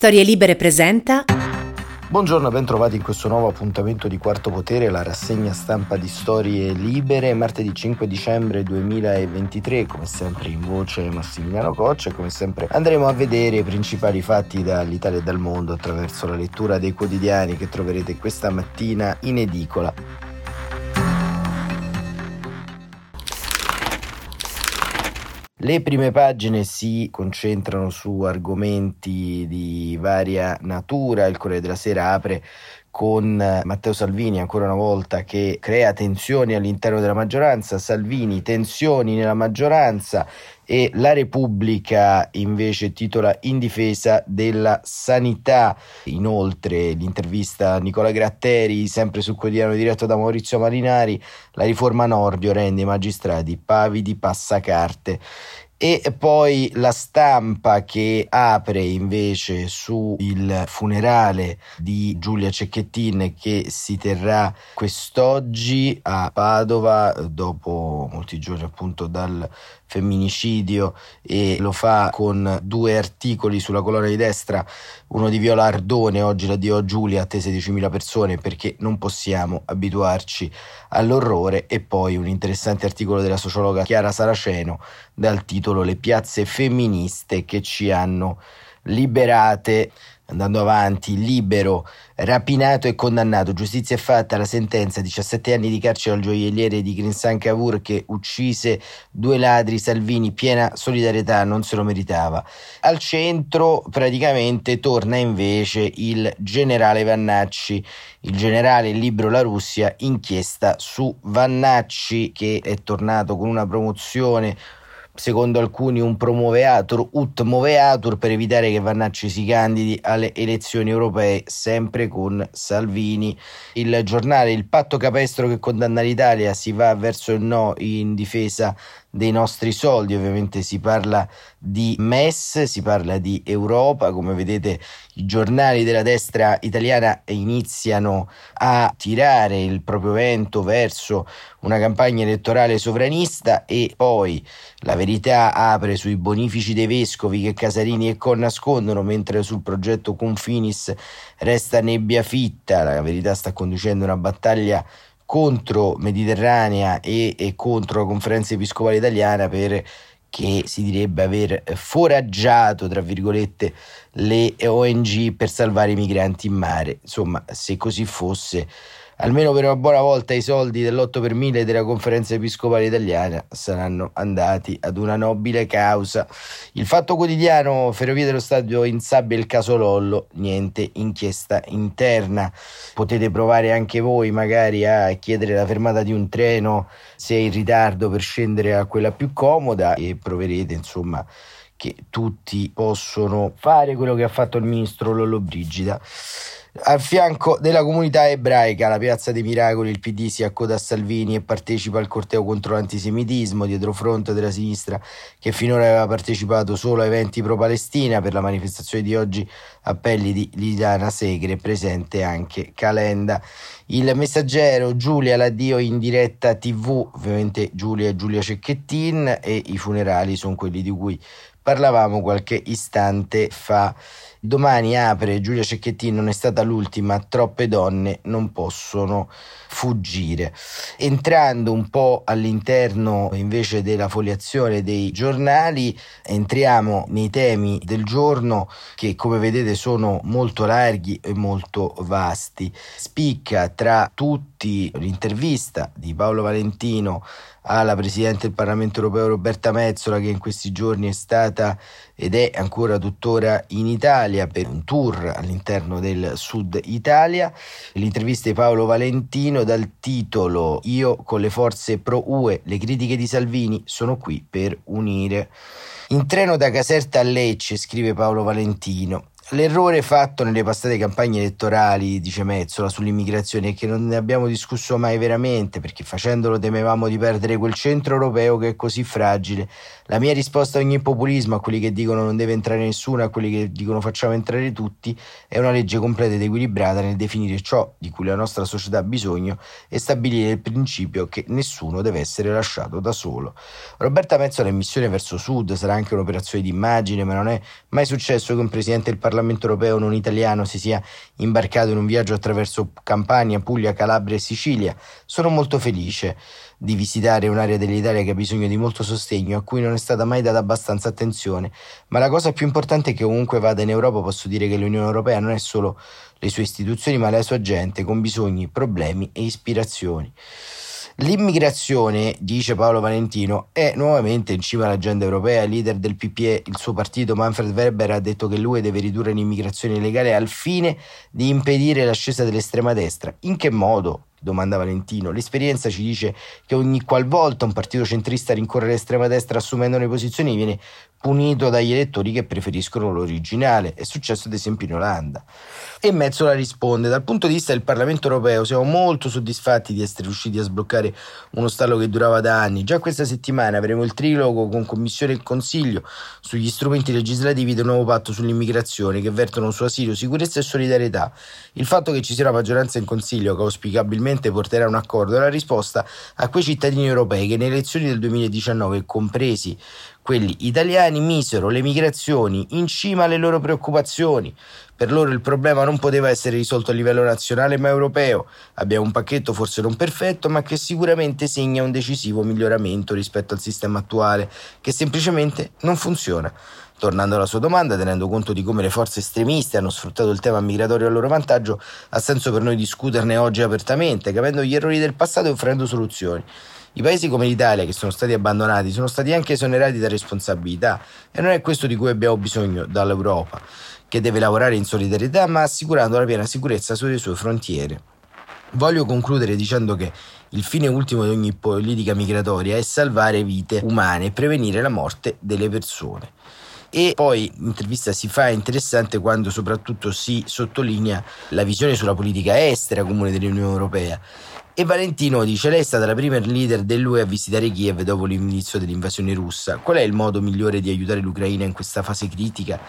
Storie Libere presenta. Buongiorno e ben trovati in questo nuovo appuntamento di Quarto Potere, la rassegna stampa di Storie Libere, martedì 5 dicembre 2023, come sempre in voce Massimiliano Coccia e come sempre andremo a vedere i principali fatti dall'Italia e dal mondo attraverso la lettura dei quotidiani che troverete questa mattina in edicola. Le prime pagine si concentrano su argomenti di varia natura, il Corriere della Sera apre con eh, Matteo Salvini ancora una volta che crea tensioni all'interno della maggioranza, Salvini tensioni nella maggioranza e la Repubblica invece titola in difesa della sanità. Inoltre l'intervista a Nicola Gratteri, sempre sul quotidiano diretto da Maurizio Marinari, la riforma Nordio rende i magistrati pavidi passacarte e poi la stampa che apre invece sul funerale di Giulia Cecchettin che si terrà quest'oggi a Padova dopo molti giorni appunto dal femminicidio e lo fa con due articoli sulla colonna di destra, uno di Viola Ardone, oggi l'addio a Giulia, attese 10.000 persone perché non possiamo abituarci all'orrore e poi un interessante articolo della sociologa Chiara Saraceno dal titolo Le piazze femministe che ci hanno liberate andando avanti, libero, rapinato e condannato. Giustizia è fatta, la sentenza, 17 anni di carcere al gioielliere di Grinsan Cavour che uccise due ladri, Salvini, piena solidarietà, non se lo meritava. Al centro praticamente torna invece il generale Vannacci, il generale libro La Russia, inchiesta su Vannacci che è tornato con una promozione secondo alcuni un promoveatur ut moveatur per evitare che Vannacci si candidi alle elezioni europee sempre con Salvini. Il giornale Il patto capestro che condanna l'Italia si va verso il no in difesa dei nostri soldi, ovviamente si parla di MES, si parla di Europa, come vedete i giornali della destra italiana iniziano a tirare il proprio vento verso una campagna elettorale sovranista e poi la verità apre sui bonifici dei vescovi che Casarini e Con nascondono mentre sul progetto Confinis resta nebbia fitta, la verità sta conducendo una battaglia contro Mediterranea e, e contro la conferenza episcopale italiana per che si direbbe aver foraggiato, tra virgolette, le ONG per salvare i migranti in mare. Insomma, se così fosse, almeno per una buona volta i soldi dell'8 per 1000 della conferenza episcopale italiana saranno andati ad una nobile causa. Il fatto quotidiano Ferrovie dello Stadio in sabbia il caso Lollo, niente inchiesta interna. Potete provare anche voi magari a chiedere la fermata di un treno se è in ritardo per scendere a quella più comoda e proverete insomma che tutti possono fare quello che ha fatto il ministro Lollo Brigida. Al fianco della comunità ebraica, la Piazza dei Miracoli, il PD si accoda a Salvini e partecipa al corteo contro l'antisemitismo, dietro fronte della sinistra che finora aveva partecipato solo a eventi pro-Palestina. Per la manifestazione di oggi, appelli di Lidana Segre, presente anche Calenda. Il messaggero Giulia l'addio in diretta TV, ovviamente Giulia e Giulia Cecchettin e i funerali sono quelli di cui parlavamo qualche istante fa. Domani apre Giulia Cecchettini, non è stata l'ultima, troppe donne non possono fuggire. Entrando un po' all'interno invece della foliazione dei giornali, entriamo nei temi del giorno che come vedete sono molto larghi e molto vasti. Spicca tra tutti l'intervista di Paolo Valentino alla Presidente del Parlamento europeo Roberta Mezzola che in questi giorni è stata ed è ancora tuttora in Italia per un tour all'interno del sud Italia. L'intervista di Paolo Valentino dal titolo Io con le forze pro UE, le critiche di Salvini sono qui per unire. In treno da Caserta a Lecce, scrive Paolo Valentino, L'errore fatto nelle passate campagne elettorali, dice Mezzola, sull'immigrazione è che non ne abbiamo discusso mai veramente, perché facendolo temevamo di perdere quel centro europeo che è così fragile. La mia risposta a ogni populismo, a quelli che dicono non deve entrare nessuno, a quelli che dicono facciamo entrare tutti, è una legge completa ed equilibrata nel definire ciò di cui la nostra società ha bisogno e stabilire il principio che nessuno deve essere lasciato da solo. Roberta Mezzola in missione verso sud sarà anche un'operazione di immagine, ma non è mai successo che un presidente del Parlamento Parlamento europeo non italiano si sia imbarcato in un viaggio attraverso Campania, Puglia, Calabria e Sicilia. Sono molto felice di visitare un'area dell'Italia che ha bisogno di molto sostegno, a cui non è stata mai data abbastanza attenzione. Ma la cosa più importante è che ovunque vada in Europa posso dire che l'Unione Europea non è solo le sue istituzioni, ma la sua gente con bisogni, problemi e ispirazioni. L'immigrazione, dice Paolo Valentino, è nuovamente in cima all'agenda europea. Il leader del PPE, il suo partito Manfred Weber, ha detto che l'UE deve ridurre l'immigrazione illegale al fine di impedire l'ascesa dell'estrema destra. In che modo? domanda Valentino. L'esperienza ci dice che ogni qualvolta un partito centrista rincorre l'estrema destra assumendo le posizioni viene punito dagli elettori che preferiscono l'originale. È successo ad esempio in Olanda. E Mezzola risponde: Dal punto di vista del Parlamento europeo siamo molto soddisfatti di essere riusciti a sbloccare uno stallo che durava da anni. Già questa settimana avremo il trilogo con Commissione e Consiglio sugli strumenti legislativi del nuovo patto sull'immigrazione che vertono su asilo, sicurezza e solidarietà. Il fatto che ci sia una maggioranza in Consiglio che auspicabilmente porterà a un accordo è la risposta a quei cittadini europei che nelle elezioni del 2019, compresi quelli italiani misero le migrazioni in cima alle loro preoccupazioni. Per loro il problema non poteva essere risolto a livello nazionale ma europeo. Abbiamo un pacchetto forse non perfetto ma che sicuramente segna un decisivo miglioramento rispetto al sistema attuale, che semplicemente non funziona. Tornando alla sua domanda, tenendo conto di come le forze estremiste hanno sfruttato il tema migratorio a loro vantaggio, ha senso per noi discuterne oggi apertamente, capendo gli errori del passato e offrendo soluzioni. I paesi come l'Italia, che sono stati abbandonati, sono stati anche esonerati da responsabilità e non è questo di cui abbiamo bisogno dall'Europa, che deve lavorare in solidarietà ma assicurando la piena sicurezza sulle sue frontiere. Voglio concludere dicendo che il fine ultimo di ogni politica migratoria è salvare vite umane e prevenire la morte delle persone. E poi l'intervista si fa interessante quando soprattutto si sottolinea la visione sulla politica estera comune dell'Unione Europea e Valentino dice: Lei è stata la prima leader dell'UE a visitare Kiev dopo l'inizio dell'invasione russa. Qual è il modo migliore di aiutare l'Ucraina in questa fase critica?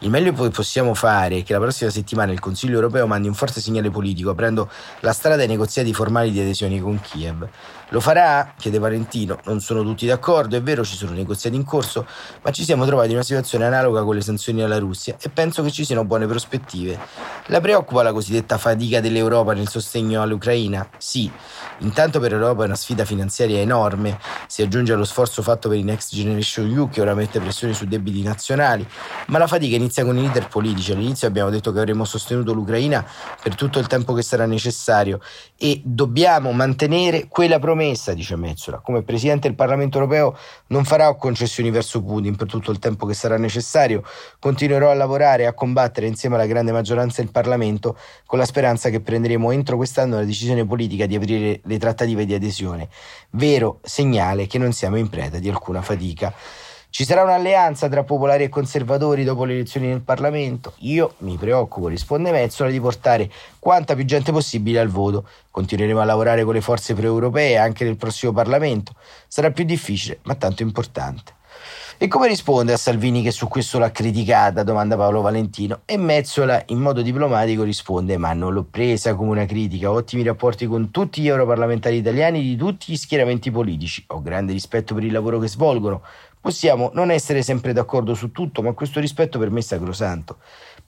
Il meglio che possiamo fare è che la prossima settimana il Consiglio europeo mandi un forte segnale politico aprendo la strada ai negoziati formali di adesione con Kiev. Lo farà? chiede Valentino. Non sono tutti d'accordo, è vero, ci sono negoziati in corso, ma ci siamo trovati in una situazione analoga con le sanzioni alla Russia e penso che ci siano buone prospettive. La preoccupa la cosiddetta fatica dell'Europa nel sostegno all'Ucraina? Sì. Intanto per l'Europa è una sfida finanziaria enorme, si aggiunge allo sforzo fatto per i Next Generation EU che ora mette pressione sui debiti nazionali, ma la fatica inizia con i leader politici. All'inizio abbiamo detto che avremmo sostenuto l'Ucraina per tutto il tempo che sarà necessario e dobbiamo mantenere quella promessa, dice Mezzola. Come Presidente del Parlamento europeo non farò concessioni verso Putin per tutto il tempo che sarà necessario, continuerò a lavorare e a combattere insieme alla grande maggioranza del Parlamento con la speranza che prenderemo entro quest'anno la decisione politica di aprire le trattative di adesione, vero segnale che non siamo in preda di alcuna fatica. Ci sarà un'alleanza tra popolari e conservatori dopo le elezioni nel Parlamento? Io mi preoccupo, risponde Mezzola, di portare quanta più gente possibile al voto. Continueremo a lavorare con le forze pre-europee anche nel prossimo Parlamento. Sarà più difficile, ma tanto importante. E come risponde a Salvini che su questo l'ha criticata? domanda Paolo Valentino. E Mezzola in modo diplomatico risponde: Ma non l'ho presa come una critica. Ho ottimi rapporti con tutti gli europarlamentari italiani di tutti gli schieramenti politici. Ho grande rispetto per il lavoro che svolgono. Possiamo non essere sempre d'accordo su tutto, ma questo rispetto per me è sacrosanto,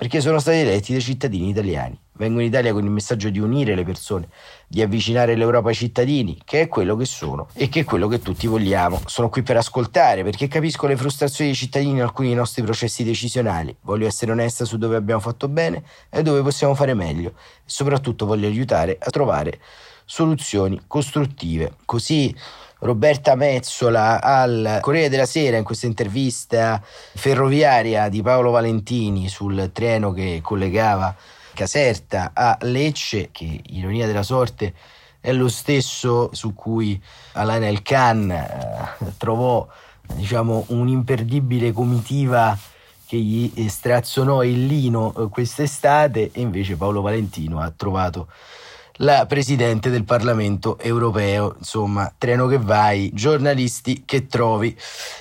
perché sono stati eletti dai cittadini italiani. Vengo in Italia con il messaggio di unire le persone, di avvicinare l'Europa ai cittadini, che è quello che sono e che è quello che tutti vogliamo. Sono qui per ascoltare, perché capisco le frustrazioni dei cittadini in alcuni dei nostri processi decisionali. Voglio essere onesta su dove abbiamo fatto bene e dove possiamo fare meglio. E soprattutto voglio aiutare a trovare soluzioni costruttive. Così Roberta Mezzola al Corriere della Sera in questa intervista ferroviaria di Paolo Valentini sul treno che collegava Caserta a Lecce, che ironia della sorte è lo stesso su cui Alain El Khan eh, trovò diciamo, un'imperdibile comitiva che gli strazzonò il lino eh, quest'estate e invece Paolo Valentino ha trovato la Presidente del Parlamento europeo. Insomma, treno che vai, giornalisti che trovi.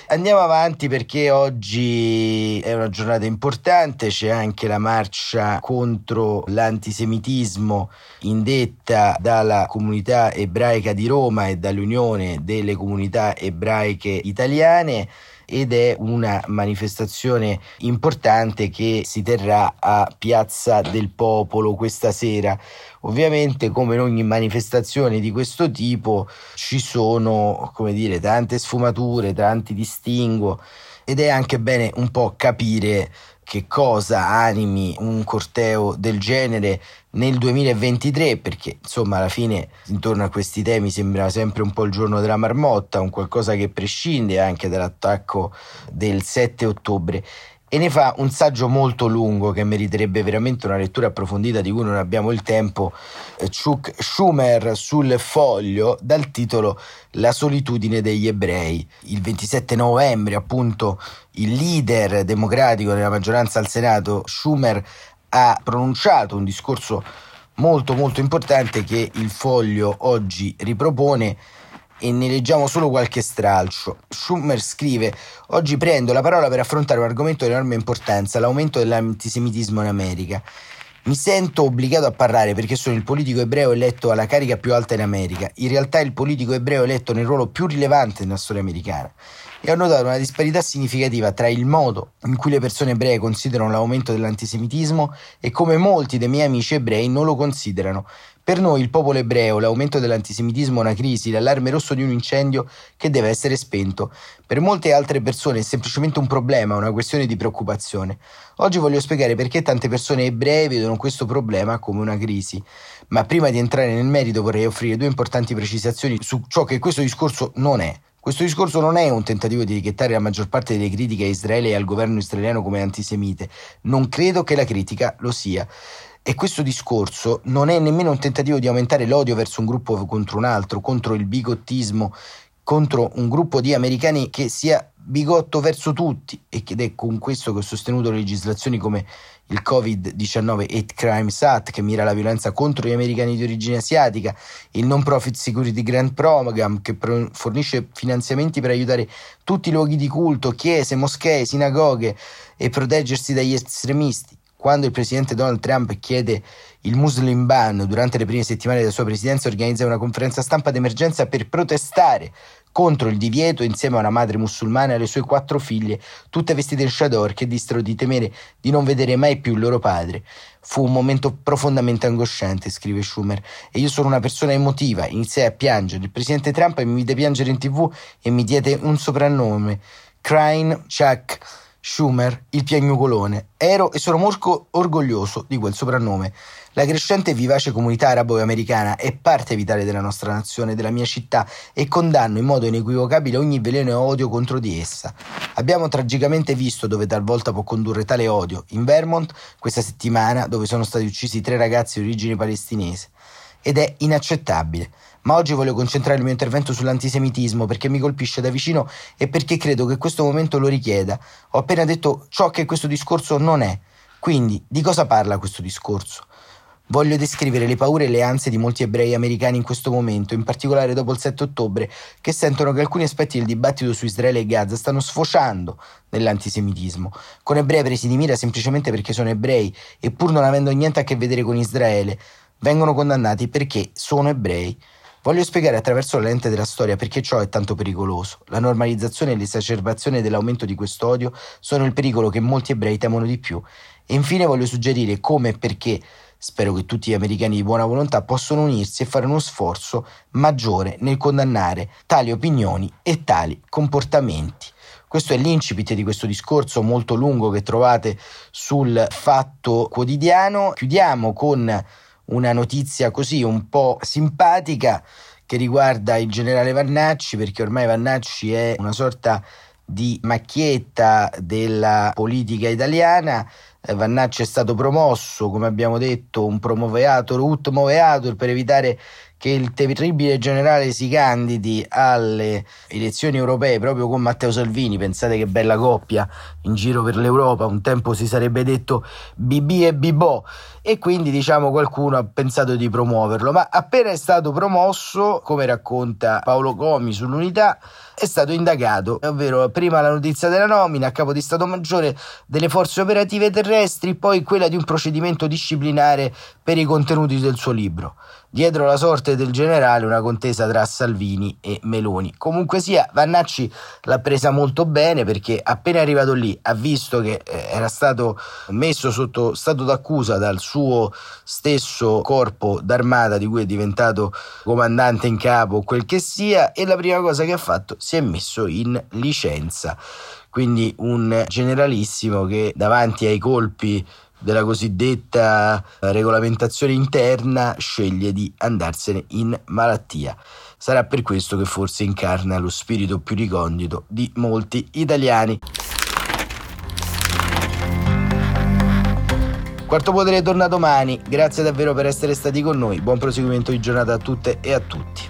Andiamo avanti perché oggi è una giornata importante, c'è anche la marcia contro l'antisemitismo indetta dalla comunità ebraica di Roma e dall'Unione delle comunità ebraiche italiane ed è una manifestazione importante che si terrà a Piazza del Popolo questa sera. Ovviamente, come in ogni manifestazione di questo tipo, ci sono, come dire, tante sfumature, tanti distinguo ed è anche bene un po' capire che cosa animi un corteo del genere nel 2023 perché insomma alla fine intorno a questi temi sembra sempre un po' il giorno della marmotta un qualcosa che prescinde anche dall'attacco del 7 ottobre e ne fa un saggio molto lungo che meriterebbe veramente una lettura approfondita di cui non abbiamo il tempo, eh, Chuck Schumer sul foglio dal titolo La solitudine degli ebrei. Il 27 novembre appunto il leader democratico della maggioranza al Senato, Schumer, ha pronunciato un discorso molto molto importante che il foglio oggi ripropone e ne leggiamo solo qualche stralcio. Schumer scrive: Oggi prendo la parola per affrontare un argomento di enorme importanza, l'aumento dell'antisemitismo in America. Mi sento obbligato a parlare perché sono il politico ebreo eletto alla carica più alta in America, in realtà il politico ebreo eletto nel ruolo più rilevante nella storia americana. E ho notato una disparità significativa tra il modo in cui le persone ebree considerano l'aumento dell'antisemitismo e come molti dei miei amici ebrei non lo considerano. Per noi, il popolo ebreo, l'aumento dell'antisemitismo è una crisi, l'allarme rosso di un incendio che deve essere spento. Per molte altre persone è semplicemente un problema, una questione di preoccupazione. Oggi voglio spiegare perché tante persone ebree vedono questo problema come una crisi. Ma prima di entrare nel merito vorrei offrire due importanti precisazioni su ciò che questo discorso non è. Questo discorso non è un tentativo di etichettare la maggior parte delle critiche a Israele e al governo israeliano come antisemite. Non credo che la critica lo sia. E questo discorso non è nemmeno un tentativo di aumentare l'odio verso un gruppo contro un altro, contro il bigottismo, contro un gruppo di americani che sia bigotto verso tutti. Ed è con questo che ho sostenuto legislazioni come il Covid-19 Hate Crimes Act che mira alla violenza contro gli americani di origine asiatica, il Non-Profit Security Grant Program che fornisce finanziamenti per aiutare tutti i luoghi di culto, chiese, moschee, sinagoghe e proteggersi dagli estremisti quando il presidente Donald Trump chiede il Muslim ban durante le prime settimane della sua presidenza, organizza una conferenza stampa d'emergenza per protestare contro il divieto insieme a una madre musulmana e alle sue quattro figlie, tutte vestite in shador, che dissero di temere di non vedere mai più il loro padre. Fu un momento profondamente angosciante, scrive Schumer, e io sono una persona emotiva, iniziai a piangere. Il presidente Trump mi vide piangere in tv e mi diede un soprannome, Crying Chuck. Schumer, il piagnucolone. Ero e sono molto orgoglioso di quel soprannome. La crescente e vivace comunità arabo-americana è parte vitale della nostra nazione, della mia città e condanno in modo inequivocabile ogni veleno e odio contro di essa. Abbiamo tragicamente visto dove talvolta può condurre tale odio, in Vermont questa settimana dove sono stati uccisi tre ragazzi di origine palestinese. Ed è inaccettabile. Ma oggi voglio concentrare il mio intervento sull'antisemitismo perché mi colpisce da vicino e perché credo che questo momento lo richieda. Ho appena detto ciò che questo discorso non è. Quindi, di cosa parla questo discorso? Voglio descrivere le paure e le ansie di molti ebrei americani in questo momento, in particolare dopo il 7 ottobre, che sentono che alcuni aspetti del dibattito su Israele e Gaza stanno sfociando nell'antisemitismo, con ebrei presi di mira semplicemente perché sono ebrei e pur non avendo niente a che vedere con Israele, vengono condannati perché sono ebrei. Voglio spiegare attraverso la lente della storia perché ciò è tanto pericoloso. La normalizzazione e l'esacerbazione dell'aumento di quest'odio sono il pericolo che molti ebrei temono di più. E infine voglio suggerire come e perché spero che tutti gli americani di buona volontà possano unirsi e fare uno sforzo maggiore nel condannare tali opinioni e tali comportamenti. Questo è l'incipit di questo discorso molto lungo che trovate sul Fatto Quotidiano. Chiudiamo con una notizia così un po' simpatica che riguarda il generale Vannacci, perché ormai Vannacci è una sorta di macchietta della politica italiana. Eh, Vannacci è stato promosso, come abbiamo detto, un promoveator ut moveator per evitare che il terribile generale si candidi alle elezioni europee proprio con Matteo Salvini, pensate che bella coppia in giro per l'Europa, un tempo si sarebbe detto BB e Bibò e quindi diciamo qualcuno ha pensato di promuoverlo, ma appena è stato promosso, come racconta Paolo Comi sull'unità, è stato indagato, ovvero prima la notizia della nomina a capo di Stato Maggiore delle forze operative terrestri, poi quella di un procedimento disciplinare per i contenuti del suo libro. Dietro la sorte del generale una contesa tra Salvini e Meloni. Comunque sia, Vannacci l'ha presa molto bene perché appena arrivato lì ha visto che eh, era stato messo sotto stato d'accusa dal suo stesso corpo d'armata di cui è diventato comandante in capo, quel che sia, e la prima cosa che ha fatto si è messo in licenza. Quindi un generalissimo che davanti ai colpi della cosiddetta regolamentazione interna sceglie di andarsene in malattia. Sarà per questo che forse incarna lo spirito più ricondito di molti italiani. Quarto Potere torna domani, grazie davvero per essere stati con noi, buon proseguimento di giornata a tutte e a tutti.